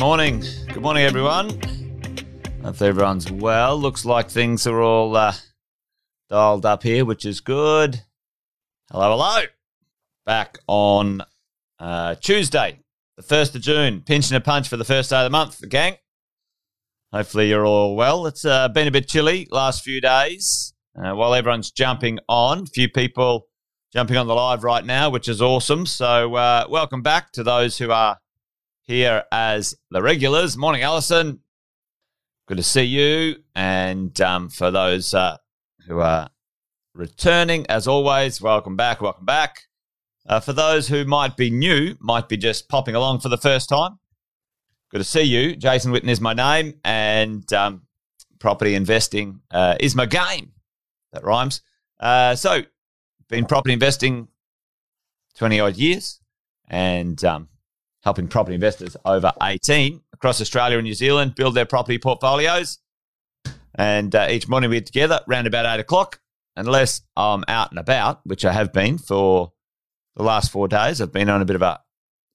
morning. Good morning, everyone. Hope everyone's well. Looks like things are all uh, dialed up here, which is good. Hello, hello. Back on uh, Tuesday, the 1st of June. Pinching a punch for the first day of the month, the gang. Hopefully, you're all well. It's uh, been a bit chilly last few days. Uh, while everyone's jumping on, a few people jumping on the live right now, which is awesome. So, uh, welcome back to those who are here as the regulars. Morning, Alison. Good to see you. And um, for those uh, who are returning, as always, welcome back. Welcome back. Uh, for those who might be new, might be just popping along for the first time, good to see you. Jason Witten is my name, and um, property investing uh, is my game. That rhymes. Uh, so, been property investing 20 odd years and um, helping property investors over 18 across Australia and New Zealand build their property portfolios. And uh, each morning we get together around about eight o'clock, unless I'm out and about, which I have been for the last four days. I've been on a bit of a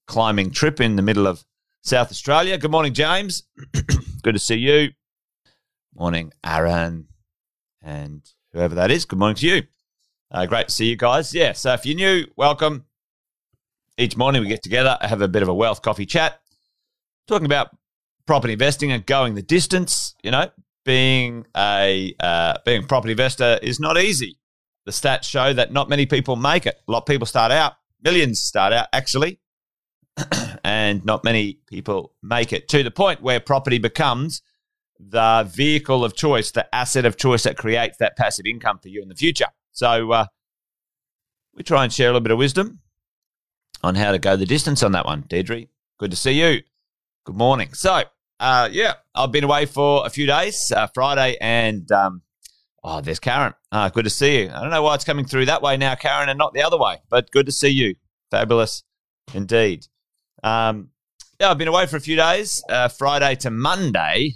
climbing trip in the middle of South Australia. Good morning, James. Good to see you. Morning, Aaron, and whoever that is. Good morning to you. Uh, great to see you guys. Yeah, so if you're new, welcome. Each morning we get together, have a bit of a wealth coffee chat, talking about property investing and going the distance. You know, being a uh, being a property investor is not easy. The stats show that not many people make it. A lot of people start out, millions start out actually, and not many people make it to the point where property becomes the vehicle of choice, the asset of choice that creates that passive income for you in the future. So uh, we try and share a little bit of wisdom on how to go the distance on that one. Deirdre, good to see you. Good morning. So, uh, yeah, I've been away for a few days, uh, Friday and, um, oh, there's Karen. Uh, good to see you. I don't know why it's coming through that way now, Karen, and not the other way, but good to see you. Fabulous indeed. Um, yeah, I've been away for a few days, uh, Friday to Monday,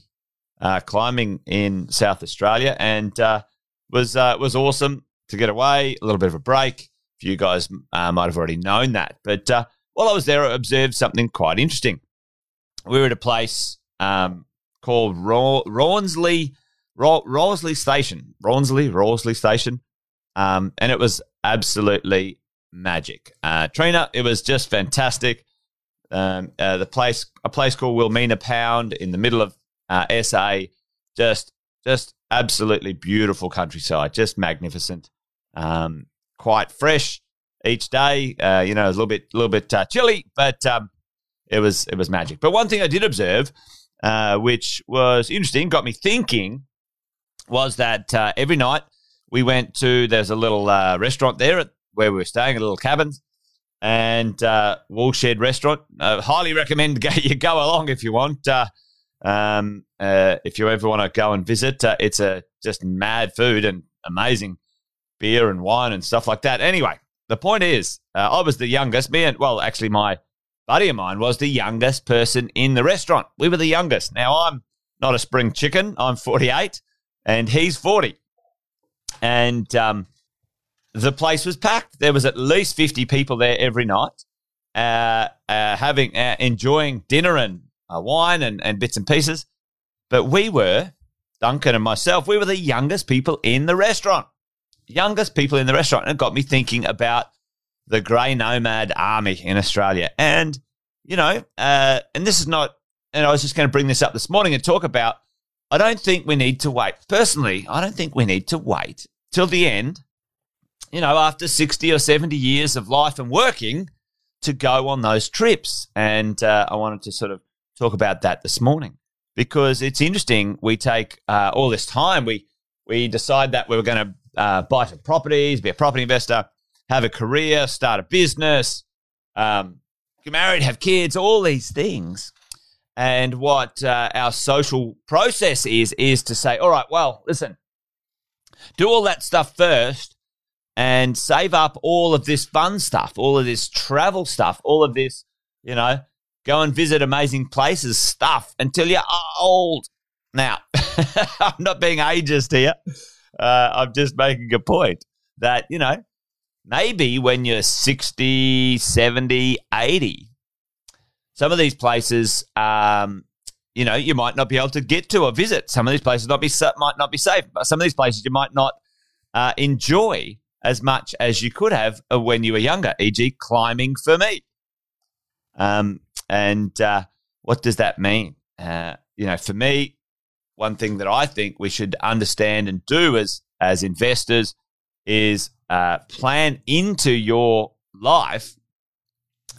uh, climbing in South Australia, and uh, was uh, was awesome to get away, a little bit of a break you guys uh, might have already known that. But uh, while I was there, I observed something quite interesting. We were at a place um, called Raw- Rawnsley, Raw- Station, Rawnsley, Rawsley Station, um, and it was absolutely magic. Uh, Trina, it was just fantastic. Um, uh, the place, a place called Wilpena Pound in the middle of uh, SA, just, just absolutely beautiful countryside, just magnificent. Um, quite fresh each day. Uh, you know, it was a little bit, little bit uh, chilly, but um, it was it was magic. But one thing I did observe, uh, which was interesting, got me thinking, was that uh, every night we went to there's a little uh, restaurant there at, where we were staying, a little cabin. And uh, Woolshed Restaurant. highly recommend you go along if you want. Um, if you ever want to go and visit, it's a just mad food and amazing beer and wine and stuff like that. Anyway, the point is, uh, I was the youngest. Me and, well, actually, my buddy of mine was the youngest person in the restaurant. We were the youngest. Now, I'm not a spring chicken. I'm 48 and he's 40. And um, the place was packed. There was at least 50 people there every night, uh, uh, having, uh, enjoying dinner and uh, wine and, and bits and pieces. But we were, Duncan and myself, we were the youngest people in the restaurant youngest people in the restaurant. And it got me thinking about the grey nomad army in Australia. And, you know, uh, and this is not, and I was just going to bring this up this morning and talk about, I don't think we need to wait. Personally, I don't think we need to wait till the end, you know, after 60 or 70 years of life and working to go on those trips. And uh, I wanted to sort of talk about that this morning because it's interesting. We take uh, all this time, we, we decide that we are going to uh, buy some properties, be a property investor, have a career, start a business, um, get married, have kids, all these things. And what uh, our social process is, is to say, all right, well, listen, do all that stuff first and save up all of this fun stuff, all of this travel stuff, all of this, you know, go and visit amazing places stuff until you're old. Now, I'm not being ageist here uh, I'm just making a point that, you know, maybe when you're 60, 70, 80, some of these places, um, you know, you might not be able to get to or visit. Some of these places not be might not be safe. But some of these places you might not uh, enjoy as much as you could have uh, when you were younger. E.g., climbing for me. Um, and uh, what does that mean? Uh, you know, for me, one thing that I think we should understand and do as as investors is uh, plan into your life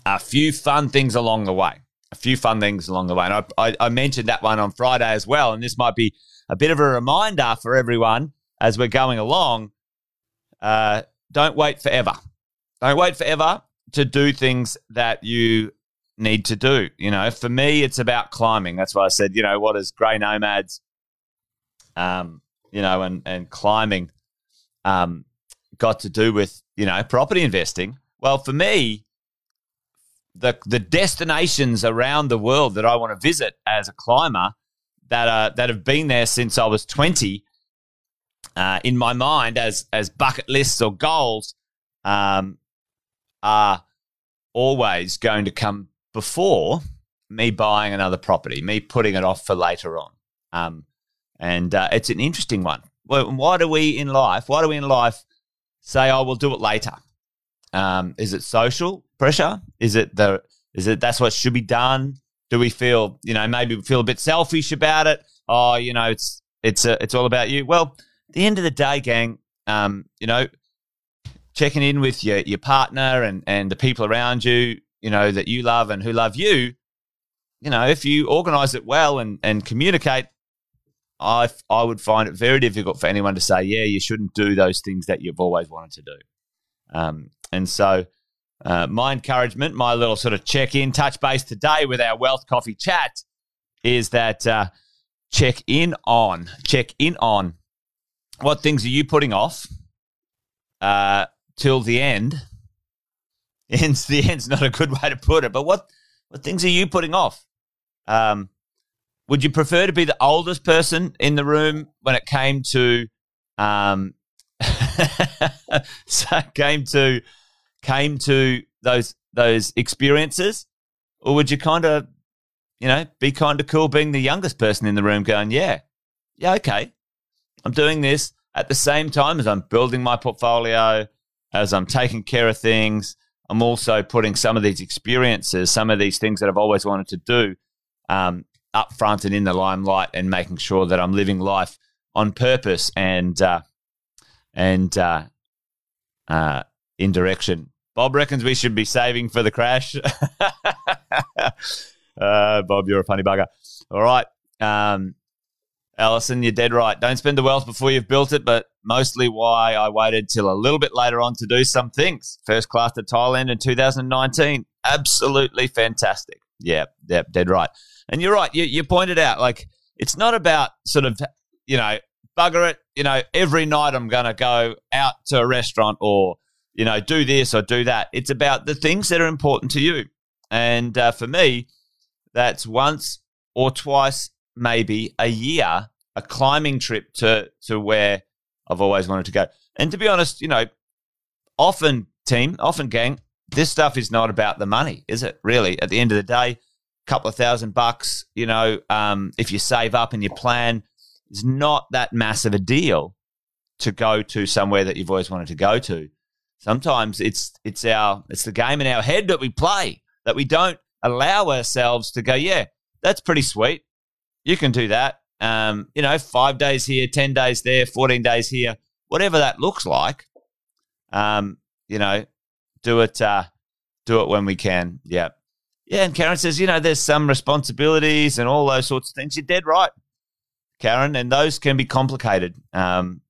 a few fun things along the way. A few fun things along the way. And I, I, I mentioned that one on Friday as well. And this might be a bit of a reminder for everyone as we're going along. Uh, don't wait forever. Don't wait forever to do things that you need to do. You know, for me, it's about climbing. That's why I said, you know, what is Grey Nomads, um, you know, and, and climbing um, got to do with, you know, property investing? Well, for me, the the destinations around the world that I want to visit as a climber that are that have been there since I was twenty, uh, in my mind as as bucket lists or goals, um, are always going to come before me buying another property, me putting it off for later on. Um, and uh, it's an interesting one. Why do we in life? Why do we in life say, "Oh, we'll do it later"? Um, is it social pressure? Is it the is it that's what should be done? Do we feel you know maybe we feel a bit selfish about it? Oh, you know it's it's a, uh, it's all about you. Well, the end of the day, gang, um, you know, checking in with your your partner and and the people around you, you know that you love and who love you. You know, if you organize it well and and communicate, I I would find it very difficult for anyone to say, yeah, you shouldn't do those things that you've always wanted to do. Um, and so, uh, my encouragement, my little sort of check in, touch base today with our Wealth Coffee chat is that uh, check in on, check in on what things are you putting off uh, till the end. And the end's not a good way to put it, but what, what things are you putting off? Um, would you prefer to be the oldest person in the room when it came to um, so came to came to those those experiences, or would you kind of, you know, be kind of cool being the youngest person in the room, going, yeah, yeah, okay, I'm doing this at the same time as I'm building my portfolio, as I'm taking care of things. I'm also putting some of these experiences, some of these things that I've always wanted to do, um, up front and in the limelight, and making sure that I'm living life on purpose and uh, and uh, uh, in direction. Bob reckons we should be saving for the crash. uh, Bob, you're a funny bugger. All right. Um, Allison, you're dead right. Don't spend the wealth before you've built it, but mostly why I waited till a little bit later on to do some things. First class to Thailand in 2019. Absolutely fantastic. Yeah, yeah, dead right. And you're right. You, you pointed out, like, it's not about sort of, you know, bugger it. You know, every night I'm going to go out to a restaurant or you know, do this or do that. It's about the things that are important to you. And uh, for me, that's once or twice, maybe a year, a climbing trip to to where I've always wanted to go. And to be honest, you know, often team, often gang, this stuff is not about the money, is it? Really, at the end of the day, a couple of thousand bucks, you know, um, if you save up and you plan, it's not that massive a deal to go to somewhere that you've always wanted to go to. Sometimes it's it's our it's the game in our head that we play that we don't allow ourselves to go yeah that's pretty sweet. You can do that. Um, you know five days here 10 days there 14 days here whatever that looks like um, you know do it uh, do it when we can yeah yeah and karen says you know there's some responsibilities and all those sorts of things you're dead right karen and those can be complicated um,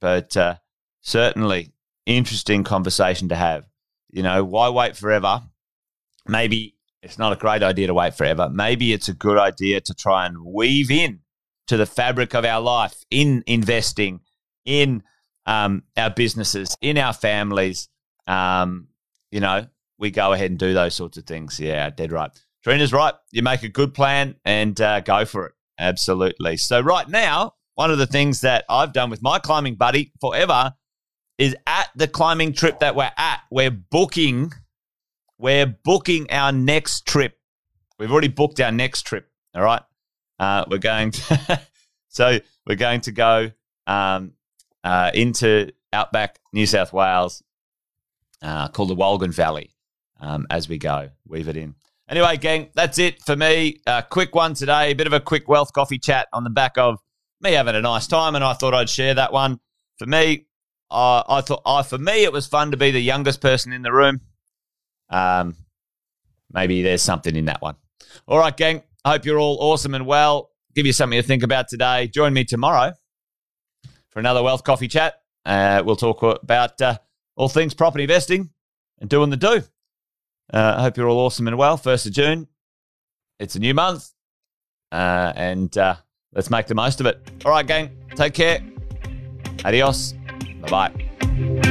but uh, certainly interesting conversation to have. You know, why wait forever? Maybe it's not a great idea to wait forever. Maybe it's a good idea to try and weave in to the fabric of our life in investing, in um, our businesses, in our families. Um, you know, we go ahead and do those sorts of things. Yeah, dead right. Trina's right. You make a good plan and uh, go for it. Absolutely. So, right now, one of the things that I've done with my climbing buddy forever is at the climbing trip that we're at. We're booking, we're booking our next trip we've already booked our next trip. All right, uh, we're going to so we're going to go um, uh, into outback New South Wales, uh, called the Wolgan Valley, um, as we go. Weave it in. Anyway, gang, that's it for me. A quick one today, a bit of a quick wealth coffee chat on the back of me having a nice time, and I thought I'd share that one. For me, uh, I thought, uh, for me, it was fun to be the youngest person in the room. Um, maybe there's something in that one. All right, gang. I hope you're all awesome and well. Give you something to think about today. Join me tomorrow for another wealth coffee chat. Uh, we'll talk about uh, all things property investing and doing the do. Uh, I hope you're all awesome and well. First of June, it's a new month, uh, and uh, let's make the most of it. All right, gang. Take care. Adios. Bye bye.